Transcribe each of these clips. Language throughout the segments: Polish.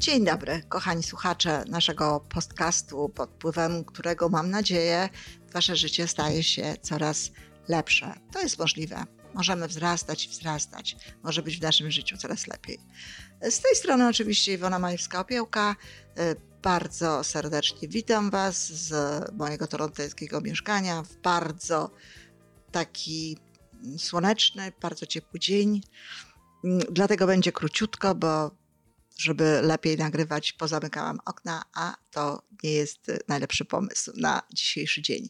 Dzień dobry, kochani słuchacze naszego podcastu, pod wpływem którego mam nadzieję Wasze życie staje się coraz lepsze. To jest możliwe. Możemy wzrastać i wzrastać. Może być w naszym życiu coraz lepiej. Z tej strony oczywiście Iwona Majewska-Opiełka. Bardzo serdecznie witam Was z mojego torontońskiego mieszkania w bardzo taki słoneczny, bardzo ciepły dzień. Dlatego będzie króciutko, bo żeby lepiej nagrywać, pozamykałam okna, a to nie jest najlepszy pomysł na dzisiejszy dzień.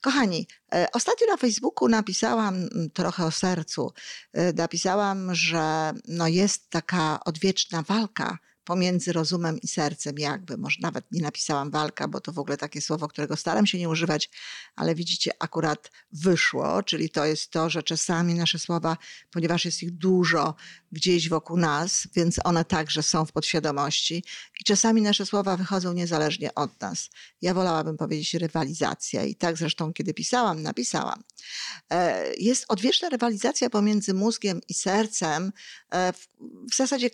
Kochani, e, ostatnio na Facebooku napisałam mm, trochę o sercu. E, napisałam, że no jest taka odwieczna walka pomiędzy rozumem i sercem, jakby. Może nawet nie napisałam walka, bo to w ogóle takie słowo, którego staram się nie używać, ale widzicie, akurat wyszło, czyli to jest to, że czasami nasze słowa, ponieważ jest ich dużo gdzieś wokół nas, więc one także są w podświadomości i czasami nasze słowa wychodzą niezależnie od nas. Ja wolałabym powiedzieć rywalizacja i tak zresztą, kiedy pisałam, napisałam. E, jest odwieczna rywalizacja pomiędzy mózgiem i sercem e, w zasadzie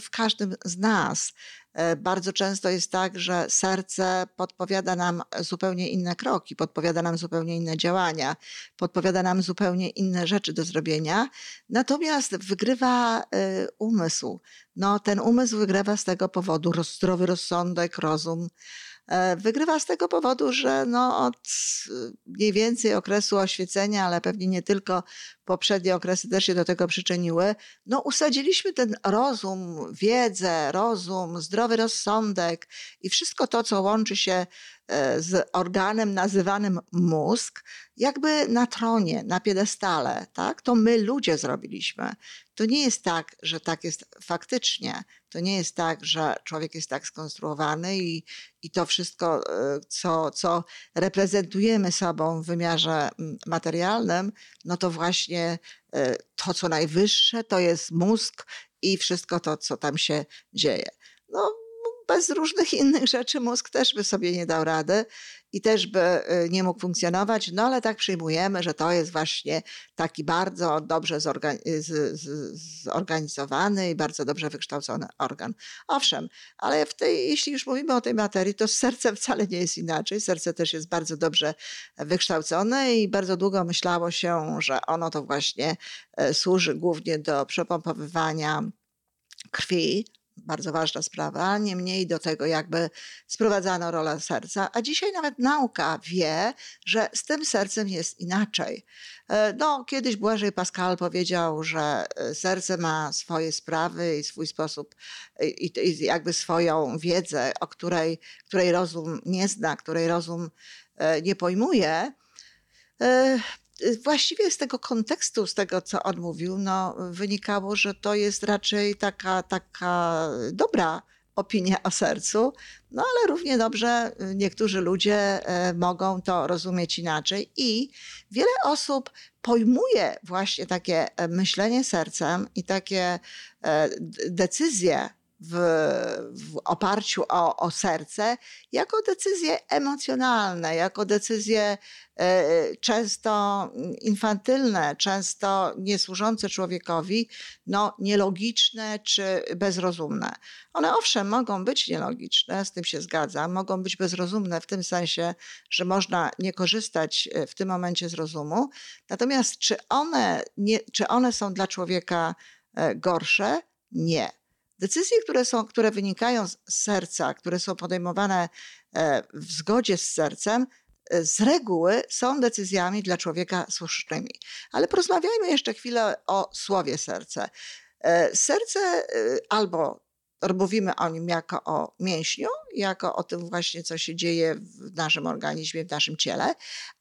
w każdym z nas. E, bardzo często jest tak, że serce podpowiada nam zupełnie inne kroki, podpowiada nam zupełnie inne działania, podpowiada nam zupełnie inne rzeczy do zrobienia, natomiast wygrywa umysł. No, ten umysł wygrywa z tego powodu zdrowy rozsądek, rozum. E, wygrywa z tego powodu, że no od mniej więcej okresu oświecenia, ale pewnie nie tylko poprzednie okresy też się do tego przyczyniły, no usadziliśmy ten rozum, wiedzę, rozum, zdrowy rozsądek i wszystko to, co łączy się e, z organem nazywanym mózg, jakby na tronie, na piedestale, tak? To my ludzie zrobiliśmy. To nie jest tak, że tak jest faktycznie. To nie jest tak, że człowiek jest tak skonstruowany i, i to wszystko, e, co, co reprezentujemy sobą w wymiarze mm, materialnym, no to właśnie e, to, co najwyższe, to jest mózg i wszystko to, co tam się dzieje. No, bez różnych innych rzeczy mózg też by sobie nie dał rady i też by y, nie mógł funkcjonować, no ale tak przyjmujemy, że to jest właśnie taki bardzo dobrze zorganizowany i bardzo dobrze wykształcony organ. Owszem, ale w tej, jeśli już mówimy o tej materii, to z sercem wcale nie jest inaczej. Serce też jest bardzo dobrze wykształcone i bardzo długo myślało się, że ono to właśnie e, służy głównie do przepompowywania krwi, bardzo ważna sprawa, niemniej do tego jakby sprowadzano rolę serca, a dzisiaj nawet nauka wie, że z tym sercem jest inaczej. E, no, kiedyś Błażej Pascal powiedział, że e, serce ma swoje sprawy i swój sposób, i, i jakby swoją wiedzę, o której, której rozum nie zna, której rozum e, nie pojmuje właściwie z tego kontekstu, z tego co on mówił, no, wynikało, że to jest raczej taka, taka dobra opinia o sercu, no ale równie dobrze niektórzy ludzie e, mogą to rozumieć inaczej i wiele osób pojmuje właśnie takie e, myślenie sercem i takie e, decyzje w, w oparciu o, o serce jako decyzje emocjonalne, jako decyzje e, często infantylne, często niesłużące człowiekowi, no, nielogiczne czy bezrozumne. One owszem mogą być nielogiczne, z tym się zgadzam, mogą być bezrozumne w tym sensie, że można nie korzystać e, w tym momencie z rozumu. Natomiast czy one, nie, czy one są dla człowieka e, gorsze? Nie. Decyzje, które, są, które wynikają z serca, które są podejmowane e, w zgodzie z sercem, e, z reguły są decyzjami dla człowieka słusznymi. Ale porozmawiajmy jeszcze chwilę o słowie serce. E, serce albo mówimy o nim jako o mięśniu, jako o tym właśnie, co się dzieje w naszym organizmie, w naszym ciele,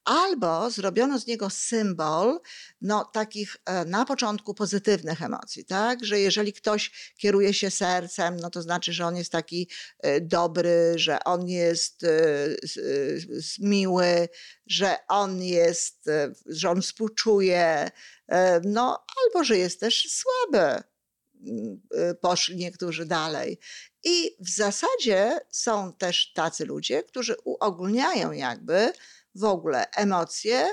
albo zrobiono z niego symbol no, takich e, na początku pozytywnych emocji, tak? Że jeżeli ktoś kieruje się sercem, no to znaczy, że on jest taki e, dobry, że on jest e, miły, że on jest, że on współczuje, no albo że jest też słaby poszli niektórzy dalej. I w zasadzie są też tacy ludzie, którzy uogólniają jakby w ogóle emocje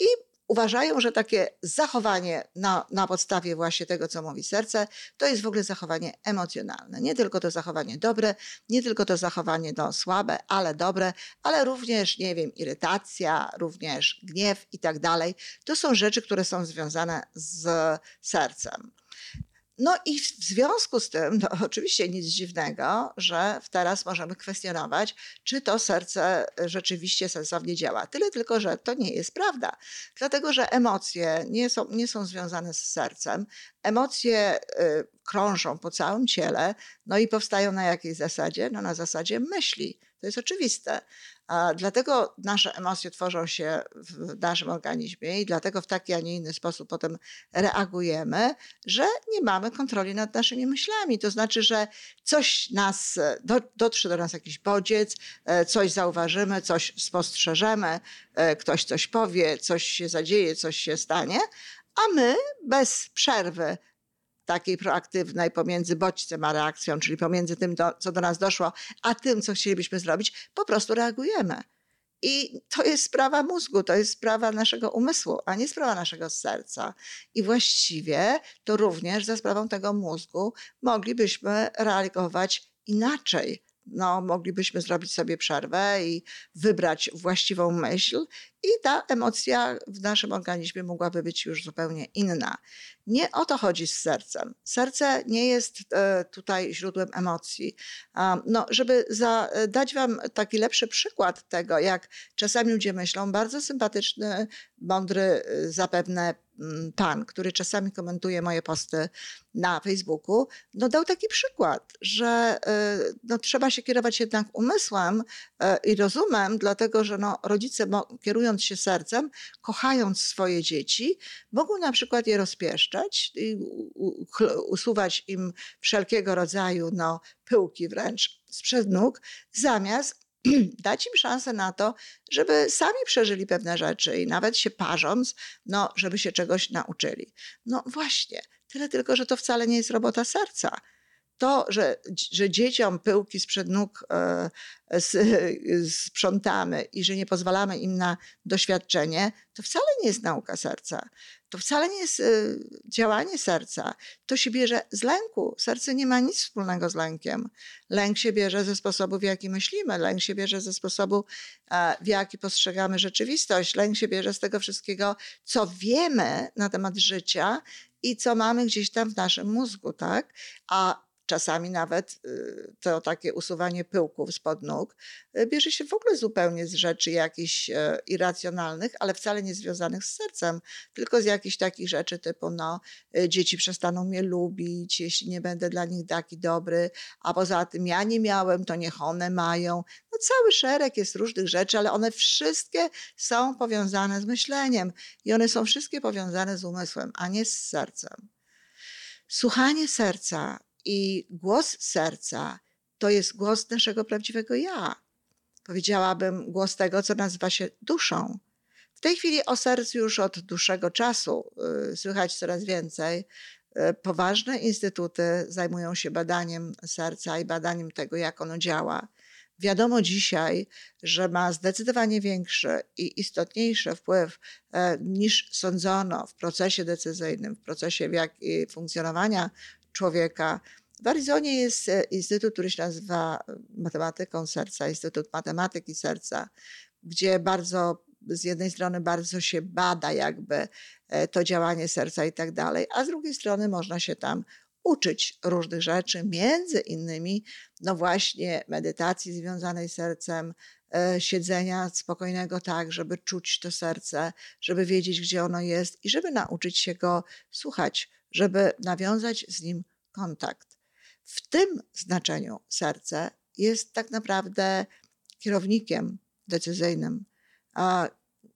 i uważają, że takie zachowanie na, na podstawie właśnie tego, co mówi serce, to jest w ogóle zachowanie emocjonalne. Nie tylko to zachowanie dobre, nie tylko to zachowanie no, słabe, ale dobre, ale również, nie wiem, irytacja, również gniew i tak dalej. To są rzeczy, które są związane z sercem. No i w związku z tym, no oczywiście nic dziwnego, że teraz możemy kwestionować, czy to serce rzeczywiście sensownie działa. Tyle tylko, że to nie jest prawda. Dlatego, że emocje nie są, nie są związane z sercem. Emocje y, krążą po całym ciele, no i powstają na jakiej zasadzie? No na zasadzie myśli. To jest oczywiste. Dlatego nasze emocje tworzą się w naszym organizmie i dlatego w taki, a nie inny sposób potem reagujemy, że nie mamy kontroli nad naszymi myślami. To znaczy, że coś nas, do, dotrze do nas jakiś bodziec, e, coś zauważymy, coś spostrzeżemy, e, ktoś coś powie, coś się zadzieje, coś się stanie, a my bez przerwy takiej proaktywnej pomiędzy bodźcem a reakcją, czyli pomiędzy tym, do, co do nas doszło, a tym, co chcielibyśmy zrobić, po prostu reagujemy. I to jest sprawa mózgu, to jest sprawa naszego umysłu, a nie sprawa naszego serca. I właściwie to również za sprawą tego mózgu moglibyśmy reagować inaczej no, moglibyśmy zrobić sobie przerwę i wybrać właściwą myśl, i ta emocja w naszym organizmie mogłaby być już zupełnie inna. Nie o to chodzi z sercem. Serce nie jest e, tutaj źródłem emocji. No, żeby za, dać Wam taki lepszy przykład tego, jak czasami ludzie myślą, bardzo sympatyczny, mądry e, zapewne Mm, pan, który czasami komentuje moje posty na Facebooku, no dał taki przykład, że y, no, trzeba się kierować jednak umysłem y, i rozumem, dlatego że no, rodzice kierując się sercem, kochając swoje dzieci, mogą na przykład je rozpieszczać i usuwać im wszelkiego rodzaju no, pyłki wręcz sprzed nóg, zamiast dać im szansę na to, żeby sami przeżyli pewne rzeczy i nawet się parząc, no, żeby się czegoś nauczyli. No właśnie, tyle tylko, że to wcale nie jest robota serca. To, że, że dzieciom pyłki sprzed nóg e, sprzątamy i że nie pozwalamy im na doświadczenie, to wcale nie jest nauka serca. To wcale nie jest y, działanie serca. To się bierze z lęku. Serce nie ma nic wspólnego z lękiem. Lęk się bierze ze sposobu, w jaki myślimy, lęk się bierze ze sposobu, w jaki postrzegamy rzeczywistość, lęk się bierze z tego wszystkiego, co wiemy na temat życia i co mamy gdzieś tam w naszym mózgu, tak? A czasami nawet y, to takie usuwanie pyłków spod nóg y, bierze się w ogóle zupełnie z rzeczy jakichś e, irracjonalnych, ale wcale nie związanych z sercem, tylko z jakichś takich rzeczy typu no, y, dzieci przestaną mnie lubić, jeśli nie będę dla nich taki dobry, a poza tym ja nie miałem, to niech one mają. No cały szereg jest różnych rzeczy, ale one wszystkie są powiązane z myśleniem i one są wszystkie powiązane z umysłem, a nie z sercem. Słuchanie serca i głos serca to jest głos naszego prawdziwego ja. Powiedziałabym głos tego, co nazywa się duszą. W tej chwili o sercu już od dłuższego czasu y, słychać coraz więcej. Y, poważne instytuty zajmują się badaniem serca i badaniem tego, jak ono działa. Wiadomo dzisiaj, że ma zdecydowanie większy i istotniejszy wpływ e, niż sądzono w procesie decyzyjnym, w procesie funkcjonowania człowieka. W Arizonie jest e, instytut, który się nazywa e, Matematyką Serca, Instytut Matematyki Serca, gdzie bardzo z jednej strony bardzo się bada jakby e, to działanie serca i tak dalej, a z drugiej strony można się tam uczyć różnych rzeczy, między innymi no właśnie medytacji związanej z sercem, siedzenia spokojnego tak, żeby czuć to serce, żeby wiedzieć, gdzie ono jest i żeby nauczyć się go słuchać, żeby nawiązać z nim kontakt. W tym znaczeniu serce jest tak naprawdę kierownikiem decyzyjnym.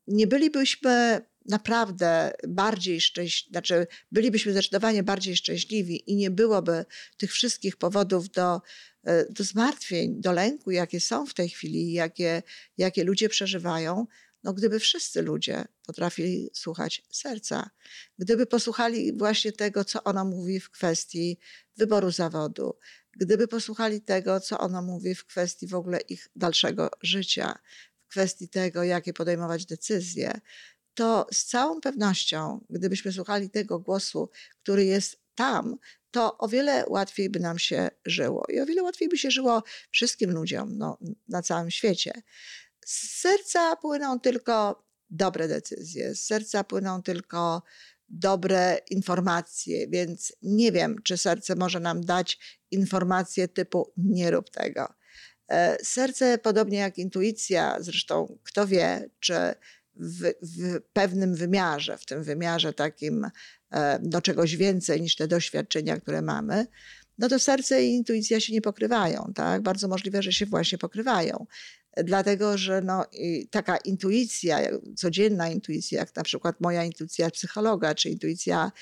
Nie bylibyśmy naprawdę bardziej szczęśliwi, znaczy bylibyśmy zdecydowanie bardziej szczęśliwi i nie byłoby tych wszystkich powodów do, e, do zmartwień, do lęku, jakie są w tej chwili, jakie, jakie ludzie przeżywają, no, gdyby wszyscy ludzie potrafili słuchać serca, gdyby posłuchali właśnie tego, co ono mówi w kwestii wyboru zawodu, gdyby posłuchali tego, co ono mówi w kwestii w ogóle ich dalszego życia, w kwestii tego, jakie podejmować decyzje, to z całą pewnością, gdybyśmy słuchali tego głosu, który jest tam, to o wiele łatwiej by nam się żyło i o wiele łatwiej by się żyło wszystkim ludziom no, na całym świecie. Z serca płyną tylko dobre decyzje, z serca płyną tylko dobre informacje, więc nie wiem, czy serce może nam dać informacje typu nie rób tego. E, serce, podobnie jak intuicja, zresztą kto wie, czy w, w, pewnym wymiarze, w tym wymiarze takim e, do czegoś więcej niż te doświadczenia, które mamy, no to serce i intuicja się nie pokrywają, tak? Bardzo możliwe, że się właśnie pokrywają. Dlatego, że no, taka intuicja, codzienna intuicja, jak na przykład moja intuicja psychologa, czy intuicja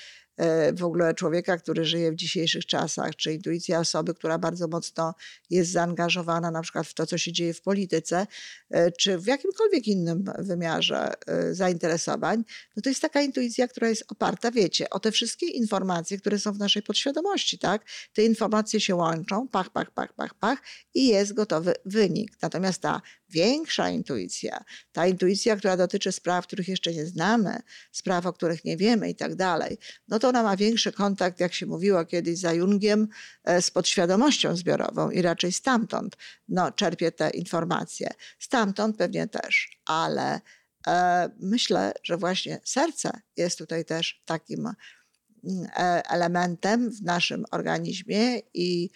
w ogóle człowieka, który żyje w dzisiejszych czasach, czy intuicja osoby, która bardzo mocno jest zaangażowana na przykład w to, co się dzieje w polityce, e, czy w jakimkolwiek innym wymiarze e, zainteresowań, no to jest taka intuicja, która jest oparta, wiecie, o te wszystkie informacje, które są w naszej podświadomości, tak? Te informacje się łączą, pach, pach, pach, pach, pach i jest gotowy wynik. Natomiast ta większa intuicja, ta intuicja, która dotyczy spraw, których jeszcze nie znamy, spraw, o których nie wiemy i tak dalej, no to ona ma większy kontakt, jak się mówiło kiedyś za Jungiem, e, z podświadomością zbiorową i raczej stamtąd no, czerpie te informacje. Stamtąd pewnie też, ale e, myślę, że właśnie serce jest tutaj też takim mm, e, elementem w naszym organizmie i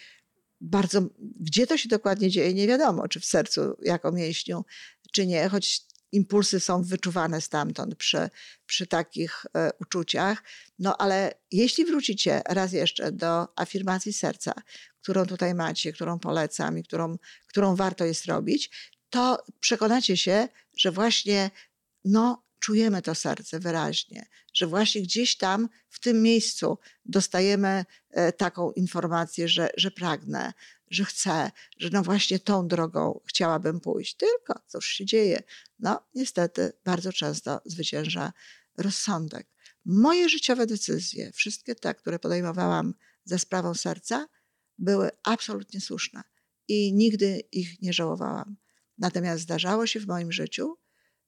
bardzo, gdzie to się dokładnie dzieje, nie wiadomo, czy w sercu jako mięśniu, czy nie, choć impulsy są wyczuwane stamtąd przy, przy takich e, uczuciach. No ale jeśli wrócicie raz jeszcze do afirmacji serca, którą tutaj macie, którą polecam i którą, którą warto jest robić, to przekonacie się, że właśnie no, czujemy to serce wyraźnie, że właśnie gdzieś tam w tym miejscu dostajemy e, taką informację, że, że pragnę, że chcę, że no właśnie tą drogą chciałabym pójść. Tylko cóż się dzieje? No, niestety bardzo często zwycięża rozsądek. Moje życiowe decyzje, wszystkie te, które podejmowałam ze sprawą serca, były absolutnie słuszne i nigdy ich nie żałowałam. Natomiast zdarzało się w moim życiu,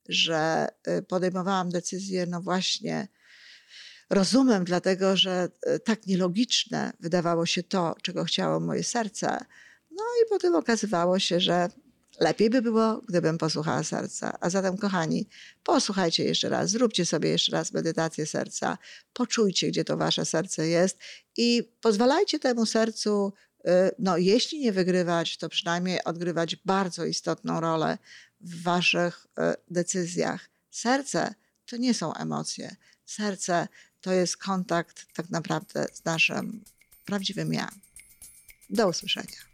że y, podejmowałam decyzje, no właśnie, rozumem, dlatego że y, tak nielogiczne wydawało się to, czego chciało moje serce. No i potem okazywało się, że lepiej by było, gdybym posłuchała serca. A zatem, kochani, posłuchajcie jeszcze raz, zróbcie sobie jeszcze raz medytację serca, poczujcie, gdzie to wasze serce jest i pozwalajcie temu sercu, y, no jeśli nie wygrywać, to przynajmniej odgrywać bardzo istotną rolę w waszych e, decyzjach. Serce to nie są emocje. Serce to jest kontakt tak naprawdę z naszym prawdziwym ja. Do usłyszenia.